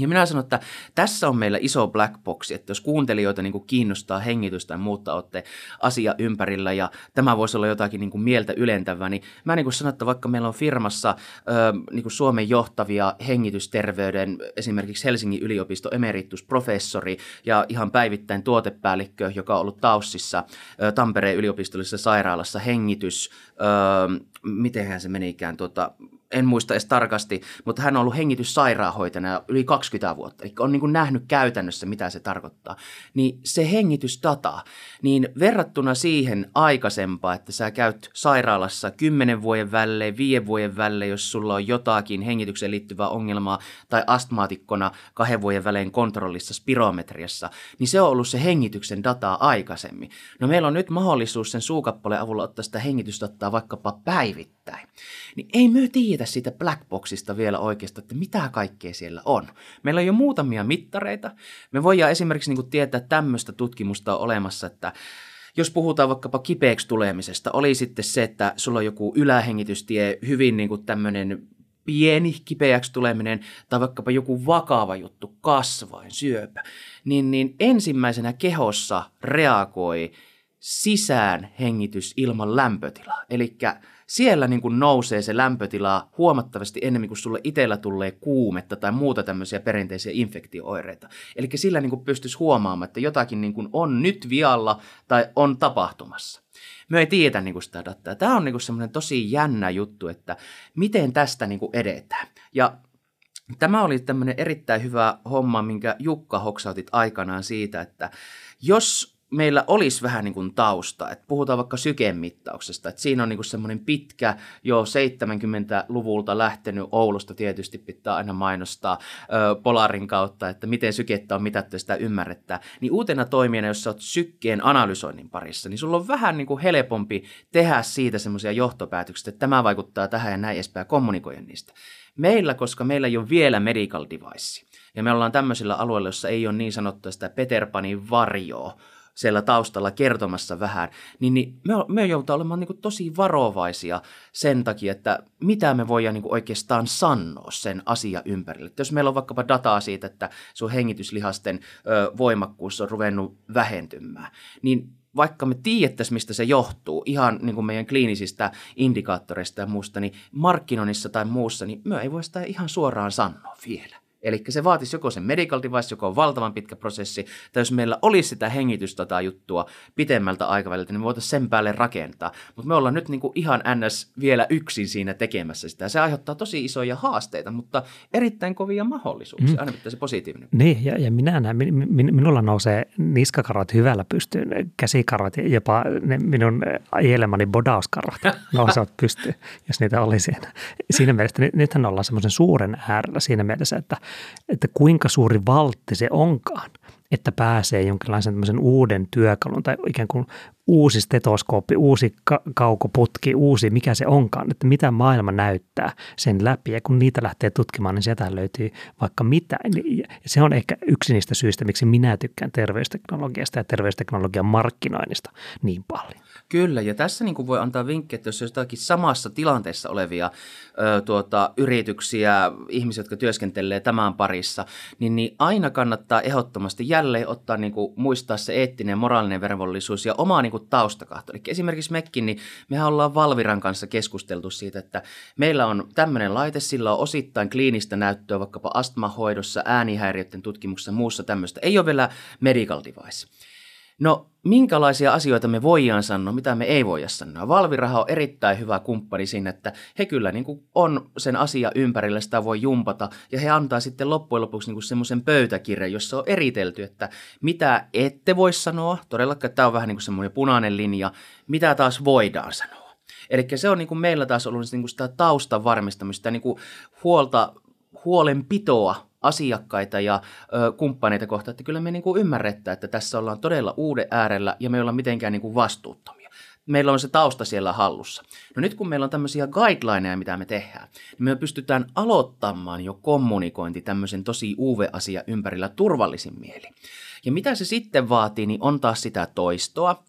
Ja minä sanon, että tässä on meillä iso black box, että jos kuuntelijoita niin kuin kiinnostaa hengitystä tai muuta olette asia ympärillä ja tämä voisi olla jotakin niin kuin mieltä ylentävää, niin mä niin sanon, että vaikka meillä on firmassa ö, niin kuin Suomen johtavia hengitysterveyden, esimerkiksi Helsingin yliopisto emeritusprofessori ja ihan päivittäin tuotepäällikkö, joka on ollut Taussissa ö, Tampereen yliopistollisessa sairaalassa hengitys, ö, mitenhän se menikään, tuota, en muista edes tarkasti, mutta hän on ollut hengityssairaanhoitajana yli 20 vuotta, eli on niin kuin nähnyt käytännössä, mitä se tarkoittaa. Niin se hengitysdata, niin verrattuna siihen aikaisempaan, että sä käyt sairaalassa 10 vuoden välein, 5 vuoden välein, jos sulla on jotakin hengitykseen liittyvää ongelmaa, tai astmaatikkona kahden vuoden välein kontrollissa spirometriassa, niin se on ollut se hengityksen dataa aikaisemmin. No meillä on nyt mahdollisuus sen suukappaleen avulla ottaa sitä hengitysdataa vaikkapa päivittäin. Niin ei myö tiedä, siitä blackboxista vielä oikeastaan, että mitä kaikkea siellä on. Meillä on jo muutamia mittareita. Me voidaan esimerkiksi niin tietää tämmöistä tutkimusta on olemassa, että jos puhutaan vaikkapa kipeäksi tulemisesta, oli sitten se, että sulla on joku ylähengitystie, hyvin niin kuin tämmöinen pieni kipeäksi tuleminen tai vaikkapa joku vakava juttu, kasvain, syöpä, niin, niin ensimmäisenä kehossa reagoi sisään hengitys ilman lämpötilaa. Eli siellä niin kuin nousee se lämpötila huomattavasti enemmän kuin sulle itsellä tulee kuumetta tai muuta tämmöisiä perinteisiä infektiooireita. Eli sillä niin kuin pystyisi huomaamaan, että jotakin niin kuin on nyt vialla tai on tapahtumassa. Me ei tiedä niin kuin sitä dataa. Tämä on niin kuin semmoinen tosi jännä juttu, että miten tästä niin kuin edetään. Ja Tämä oli tämmöinen erittäin hyvä homma, minkä Jukka hoksautit aikanaan siitä, että jos meillä olisi vähän niin kuin tausta, että puhutaan vaikka sykemittauksesta, että siinä on niin kuin semmoinen pitkä, jo 70-luvulta lähtenyt Oulusta tietysti pitää aina mainostaa ö, Polarin kautta, että miten sykettä on mitattu ja sitä ymmärrettää, niin uutena toimijana, jos sä oot sykkeen analysoinnin parissa, niin sulla on vähän niin kuin helpompi tehdä siitä semmoisia johtopäätöksiä, että tämä vaikuttaa tähän ja näin edespäin kommunikoida niistä. Meillä, koska meillä ei ole vielä medical device, ja me ollaan tämmöisillä alueilla, jossa ei ole niin sanottua sitä Peter Panin varjoa, siellä taustalla kertomassa vähän, niin, niin me, me joudutaan olemaan niin kuin tosi varovaisia sen takia, että mitä me voidaan niin kuin oikeastaan sanoa sen asia ympärille. Että jos meillä on vaikkapa dataa siitä, että sun hengityslihasten ö, voimakkuus on ruvennut vähentymään, niin vaikka me tiedettäisiin, mistä se johtuu, ihan niin kuin meidän kliinisistä indikaattoreista ja muusta, niin markkinoinnissa tai muussa, niin me ei voi sitä ihan suoraan sanoa vielä. Eli se vaatisi joko sen medical device, joka on valtavan pitkä prosessi, tai jos meillä olisi sitä hengitystata juttua pitemmältä aikaväliltä, niin me voitaisiin sen päälle rakentaa. Mutta me ollaan nyt niin kuin ihan ns. vielä yksin siinä tekemässä sitä. Se aiheuttaa tosi isoja haasteita, mutta erittäin kovia mahdollisuuksia, mm. aina pitää se positiivinen. Niin, ja, ja minä näen, min, min, minulla nousee niskakarvat hyvällä pystyyn, käsikarvat jopa ne minun ajelemani bodauskarvat nousevat pystyyn, jos niitä oli siinä. Siinä mielessä, nythän ollaan semmoisen suuren äärellä siinä mielessä, että että kuinka suuri valtti se onkaan, että pääsee jonkinlaisen uuden työkalun tai ikään kuin uusi stetoskooppi, uusi ka- kaukoputki, uusi mikä se onkaan, että mitä maailma näyttää sen läpi. Ja kun niitä lähtee tutkimaan, niin sieltä löytyy vaikka mitä. Ja se on ehkä yksi niistä syistä, miksi minä tykkään terveysteknologiasta ja terveysteknologian markkinoinnista niin paljon. Kyllä, ja tässä niin kuin voi antaa vinkkejä, että jos on jotakin samassa tilanteessa olevia ö, tuota, yrityksiä, ihmisiä, jotka työskentelee tämän parissa, niin, niin aina kannattaa ehdottomasti jälleen ottaa, niin kuin, muistaa se eettinen moraalinen velvollisuus ja oma niin kuin, taustakahto. Eli esimerkiksi mekin, niin mehän ollaan Valviran kanssa keskusteltu siitä, että meillä on tämmöinen laite, sillä on osittain kliinistä näyttöä vaikkapa astmahoidossa, äänihäiriöiden tutkimuksessa ja muussa tämmöistä. Ei ole vielä medical device. No, minkälaisia asioita me voidaan sanoa, mitä me ei voida sanoa. Valviraha on erittäin hyvä kumppani siinä, että he kyllä niin kuin on sen asia ympärillä, sitä voi jumpata, ja he antaa sitten loppujen lopuksi niin semmoisen pöytäkirjan, jossa on eritelty, että mitä ette voi sanoa, todellakin tämä on vähän niin kuin semmoinen punainen linja, mitä taas voidaan sanoa. Eli se on niin kuin meillä taas ollut niin kuin sitä taustan varmistamista, niin kuin huolta, huolenpitoa asiakkaita ja ö, kumppaneita kohtaan, että kyllä me niin kuin ymmärretään, että tässä ollaan todella uuden äärellä ja me ei olla mitenkään niin kuin vastuuttomia. Meillä on se tausta siellä hallussa. No nyt kun meillä on tämmöisiä guidelineja, mitä me tehdään, niin me pystytään aloittamaan jo kommunikointi tämmöisen tosi UV-asia ympärillä turvallisin mieli. Ja mitä se sitten vaatii, niin on taas sitä toistoa,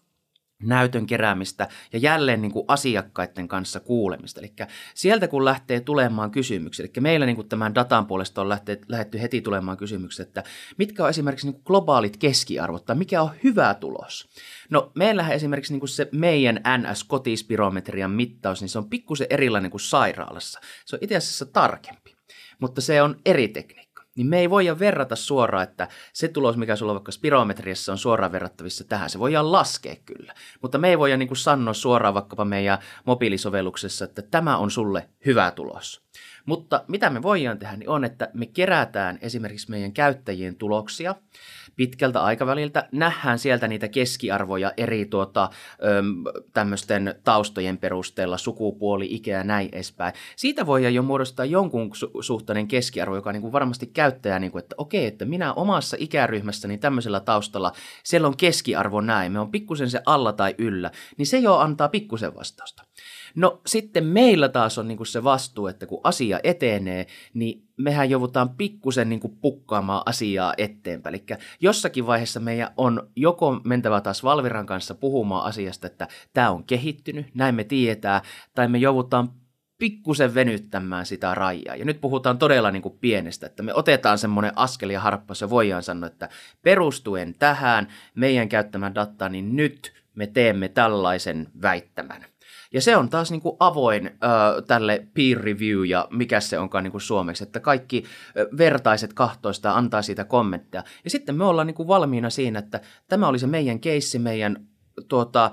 näytön keräämistä ja jälleen niin kuin asiakkaiden kanssa kuulemista. Eli sieltä kun lähtee tulemaan kysymyksiä, eli meillä niin kuin tämän datan puolesta on lähtee, lähdetty heti tulemaan kysymyksiä, että mitkä on esimerkiksi niin kuin globaalit keskiarvot tai mikä on hyvä tulos. No meillähän esimerkiksi niin kuin se meidän NS-kotispirometrian mittaus, niin se on pikkusen erilainen kuin sairaalassa. Se on itse asiassa tarkempi, mutta se on eri tekniikka niin me ei voida verrata suoraan, että se tulos, mikä sulla on vaikka spirometriassa on suoraan verrattavissa tähän, se voidaan laskea kyllä. Mutta me ei voida niin kuin sanoa suoraan vaikkapa meidän mobiilisovelluksessa, että tämä on sulle hyvä tulos. Mutta mitä me voidaan tehdä, niin on, että me kerätään esimerkiksi meidän käyttäjien tuloksia pitkältä aikaväliltä. Nähdään sieltä niitä keskiarvoja eri tuota, tämmöisten taustojen perusteella, sukupuoli, ikä ja näin edespäin. Siitä voidaan jo muodostaa jonkun su- suhtainen keskiarvo, joka niin varmasti käyttäjä, niin kuin, että okei, että minä omassa ikäryhmässäni tämmöisellä taustalla, siellä on keskiarvo näin, me on pikkusen se alla tai yllä, niin se jo antaa pikkusen vastausta. No sitten meillä taas on niinku se vastuu, että kun asia etenee, niin mehän joudutaan pikkusen niinku pukkaamaan asiaa eteenpäin. Eli jossakin vaiheessa meidän on joko mentävä taas Valviran kanssa puhumaan asiasta, että tämä on kehittynyt, näin me tietää, tai me joudutaan pikkusen venyttämään sitä rajaa. Ja nyt puhutaan todella niin kuin pienestä, että me otetaan semmoinen askel ja harppaus ja voidaan sanoa, että perustuen tähän meidän käyttämään dataan, niin nyt me teemme tällaisen väittämän. Ja se on taas niin kuin avoin ö, tälle peer review ja mikä se onkaan niin kuin suomeksi, että kaikki vertaiset kahtoista antaa siitä kommentteja. Ja sitten me ollaan niin kuin valmiina siinä, että tämä oli se meidän keissi, meidän tuota,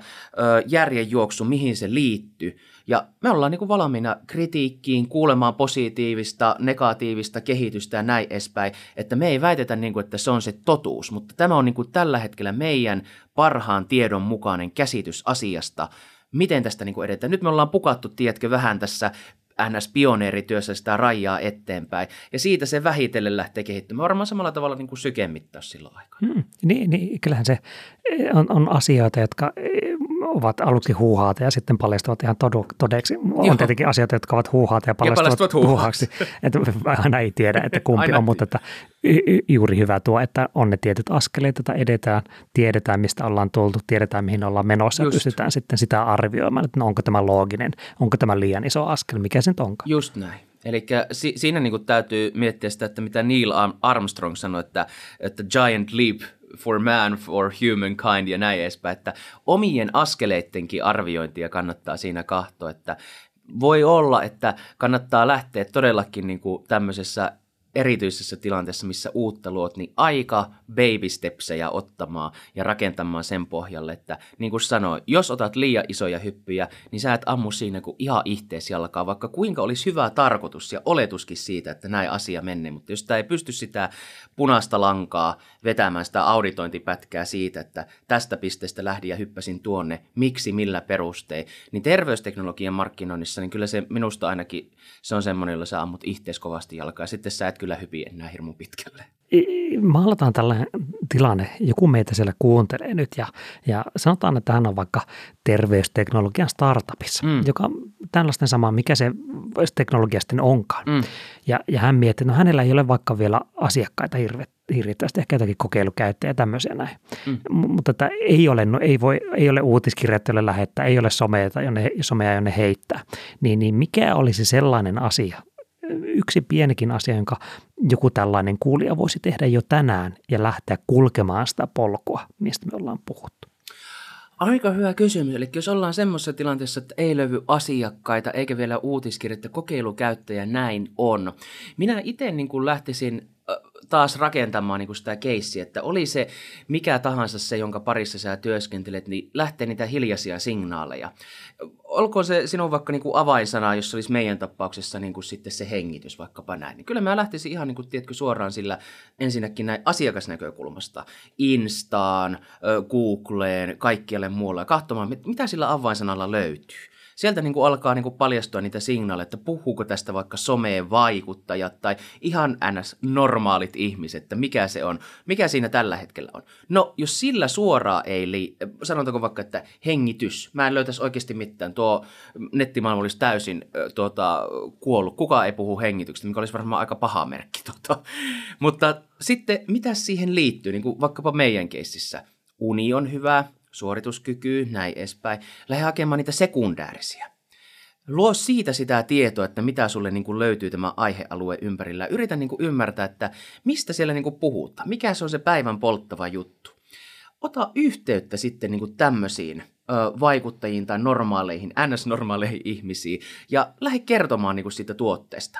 järjenjuoksu, mihin se liittyy. Ja me ollaan niin kuin valmiina kritiikkiin, kuulemaan positiivista, negatiivista kehitystä ja näin edespäin. Että me ei väitetä, niin kuin, että se on se totuus, mutta tämä on niin kuin tällä hetkellä meidän parhaan tiedon mukainen käsitys asiasta, miten tästä niin kuin edetään. Nyt me ollaan pukattu, tiedätkö, vähän tässä NS-pioneerityössä sitä rajaa eteenpäin. Ja siitä se vähitellen lähtee kehittymään. Varmaan samalla tavalla niin kuin sykemittaus silloin aikaa. Hmm, niin, niin, kyllähän se on, on asioita, jotka ovat aluksi huuhaata ja sitten paljastuvat ihan todeksi. On Joo. tietenkin asioita, jotka ovat huuhaata ja paljastuvat, ja paljastuvat huuhaaksi. että aina ei tiedä, että kumpi aina on, mutta että juuri hyvä tuo, että on ne tietyt askeleet, joita edetään, tiedetään mistä ollaan tultu, tiedetään mihin ollaan menossa Just. ja pystytään sitten sitä arvioimaan, että no, onko tämä looginen, onko tämä liian iso askel, mikä se nyt onkaan. Just näin. Eli si- siinä niin täytyy miettiä sitä, että mitä Neil Armstrong sanoi, että, että giant leap for man, for humankind ja näin edespäin, että omien askeleittenkin arviointia kannattaa siinä kahtoa, että voi olla, että kannattaa lähteä todellakin niin kuin tämmöisessä erityisessä tilanteessa, missä uutta luot, niin aika baby stepsejä ottamaan ja rakentamaan sen pohjalle, että niin kuin sanoin, jos otat liian isoja hyppyjä, niin sä et ammu siinä kuin ihan ihteesi jalkaa, vaikka kuinka olisi hyvä tarkoitus ja oletuskin siitä, että näin asia menee, mutta jos tämä ei pysty sitä punaista lankaa vetämään sitä auditointipätkää siitä, että tästä pisteestä lähdin ja hyppäsin tuonne, miksi, millä perustein, niin terveysteknologian markkinoinnissa, niin kyllä se minusta ainakin se on semmoinen, jolla sä ammut ihteesi kovasti jalkaa, sitten sä et kyllä hypi enää hirmu pitkälle. Maalataan tällainen tilanne, joku meitä siellä kuuntelee nyt ja, ja sanotaan, että hän on vaikka terveysteknologian startupissa, mm. joka tällaisten sama, mikä se teknologia sitten onkaan. Mm. Ja, ja hän miettii, että no hänellä ei ole vaikka vielä asiakkaita hirvittävästi, ehkä jotakin kokeilukäyttäjä ja tämmöisiä näin. Mm. Mutta että ei ole, no ei, voi, ei ole uutiskirjat, joille lähettää, ei ole somea, jonne, somea, jonne heittää. Niin, niin mikä olisi sellainen asia, yksi pienikin asia, jonka joku tällainen kuulija voisi tehdä jo tänään ja lähteä kulkemaan sitä polkua, mistä me ollaan puhuttu? Aika hyvä kysymys. Eli jos ollaan semmoisessa tilanteessa, että ei löydy asiakkaita eikä vielä uutiskirjettä, kokeilukäyttäjä näin on. Minä itse niin kuin lähtisin taas rakentamaan niin kuin sitä keissiä, että oli se mikä tahansa se, jonka parissa sä työskentelet, niin lähtee niitä hiljaisia signaaleja. Olkoon se sinun vaikka niin kuin avainsana, jos olisi meidän tapauksessa niin kuin sitten se hengitys vaikkapa näin. Niin kyllä mä lähtisin ihan niin kuin, tiedätkö, suoraan sillä ensinnäkin näin asiakasnäkökulmasta. Instaan, Googleen, kaikkialle muualle. Katsomaan, mitä sillä avainsanalla löytyy sieltä niin kuin alkaa niin kuin paljastua niitä signaaleja, että puhuuko tästä vaikka someen vaikuttajat tai ihan ns. normaalit ihmiset, että mikä se on, mikä siinä tällä hetkellä on. No, jos sillä suoraan ei, li- sanotaanko vaikka, että hengitys, mä en löytäisi oikeasti mitään, tuo nettimaailma olisi täysin tuota, kuollut, kukaan ei puhu hengityksestä, mikä olisi varmaan aika paha merkki. Tuota. Mutta sitten mitä siihen liittyy, niin kuin vaikkapa meidän keississä, uni on hyvä, suorituskyky, näin edespäin. Lähde hakemaan niitä sekundäärisiä. Luo siitä sitä tietoa, että mitä sulle niin kuin löytyy tämä aihealue ympärillä. Yritä niin kuin ymmärtää, että mistä siellä niin kuin puhutaan, mikä se on se päivän polttava juttu. Ota yhteyttä sitten niin kuin tämmöisiin vaikuttajiin tai normaaleihin, ns-normaaleihin ihmisiin ja lähde kertomaan niin kuin siitä tuotteesta.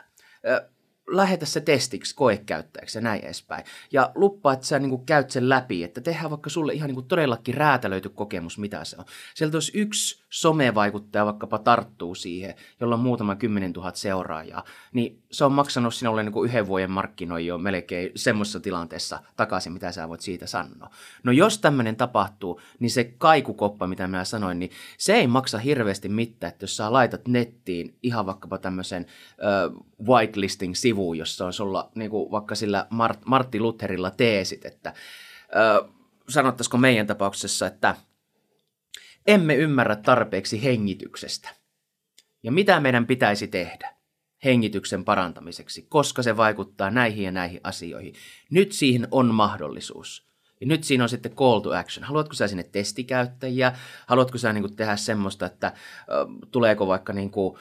Lähetä se testiksi koekäyttäjäksi ja näin edespäin. Ja luppaa, että sä niin kuin käyt sen läpi, että tehdään vaikka sulle ihan niin kuin todellakin räätälöity kokemus, mitä se on. Sieltä olisi yksi somevaikuttaja vaikkapa tarttuu siihen, jolla on muutama kymmenen tuhat seuraajaa, niin se on maksanut sinulle niin kuin yhden vuoden markkinoi jo melkein semmoisessa tilanteessa takaisin, mitä sä voit siitä sanoa. No jos tämmöinen tapahtuu, niin se kaikukoppa, mitä mä sanoin, niin se ei maksa hirveästi mitään, että jos sä laitat nettiin ihan vaikkapa tämmöisen uh, whitelisting-sivuun, jossa on sulla niin kuin vaikka sillä Mart- Martti Lutherilla teesit, että uh, sanottaisiko meidän tapauksessa, että emme ymmärrä tarpeeksi hengityksestä. Ja mitä meidän pitäisi tehdä hengityksen parantamiseksi, koska se vaikuttaa näihin ja näihin asioihin. Nyt siihen on mahdollisuus. Ja nyt siinä on sitten call to action. Haluatko sä sinne testikäyttäjiä? Haluatko sä niin kuin tehdä semmoista, että äh, tuleeko vaikka niin kuin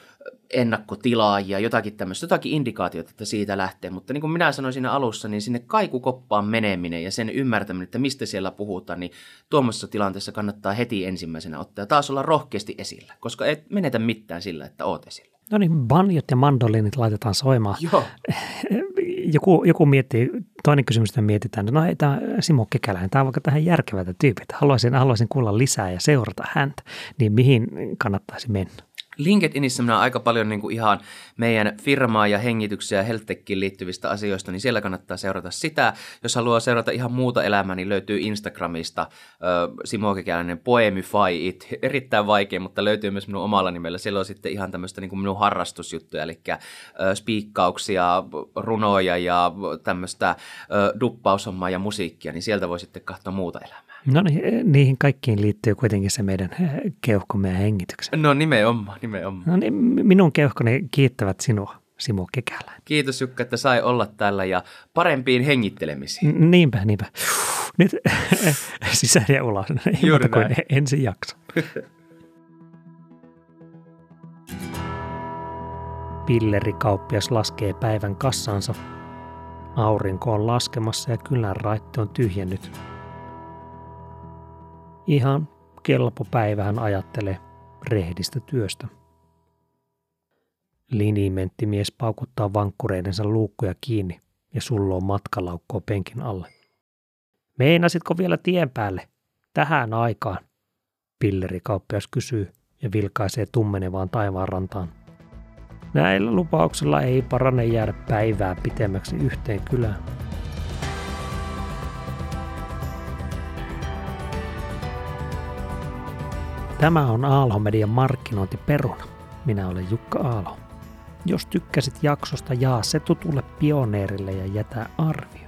ennakkotilaajia, jotakin tämmöistä, jotakin indikaatiota, että siitä lähtee. Mutta niin kuin minä sanoin siinä alussa, niin sinne kaikukoppaan meneminen ja sen ymmärtäminen, että mistä siellä puhutaan, niin tuommoisessa tilanteessa kannattaa heti ensimmäisenä ottaa ja taas olla rohkeasti esillä, koska et menetä mitään sillä, että oot esillä. No niin, banjot ja mandolinit laitetaan soimaan. Joo. joku, joku miettii, toinen kysymys, että mietitään, no ei tämä Simo Kekäläinen, tämä on vaikka tähän järkevältä tyypiltä. Haluaisin, haluaisin kuulla lisää ja seurata häntä, niin mihin kannattaisi mennä? LinkedInissä minä aika paljon niin kuin ihan meidän firmaa ja hengityksiä ja HealthTechiin liittyvistä asioista, niin siellä kannattaa seurata sitä. Jos haluaa seurata ihan muuta elämää, niin löytyy Instagramista Simo Kekäläinen Poemify It. Erittäin vaikea, mutta löytyy myös minun omalla nimellä. Siellä on sitten ihan tämmöistä niin kuin minun harrastusjuttuja, eli spiikkauksia, runoja ja tämmöistä duppaushommaa ja musiikkia, niin sieltä voi sitten katsoa muuta elämää. No niin, niihin kaikkiin liittyy kuitenkin se meidän keuhkomme ja hengityksen. No nimenomaan, nimenomaan. No niin, minun keuhkoni kiittävät sinua, Simo Kekälä. Kiitos Jukka, että sai olla täällä ja parempiin hengittelemisiin. Niinpä, niinpä. Nyt sisään ja ulos. Juuri näin. ensi jakso. Pillerikauppias laskee päivän kassansa. Aurinko on laskemassa ja kylän raitti on tyhjennyt. Ihan kelpo päivähän ajattelee rehdistä työstä. Linimenttimies paukuttaa vankkureidensa luukkuja kiinni ja sulloo matkalaukkoa penkin alle. Meinasitko vielä tien päälle? Tähän aikaan, pillerikauppias kysyy ja vilkaisee tummenevaan taivaanrantaan. Näillä lupauksilla ei parane jäädä päivää pitemmäksi yhteen kylään. Tämä on Aalho-median markkinointiperuna. Minä olen Jukka Aalo. Jos tykkäsit jaksosta, jaa se tutulle pioneerille ja jätä arvio.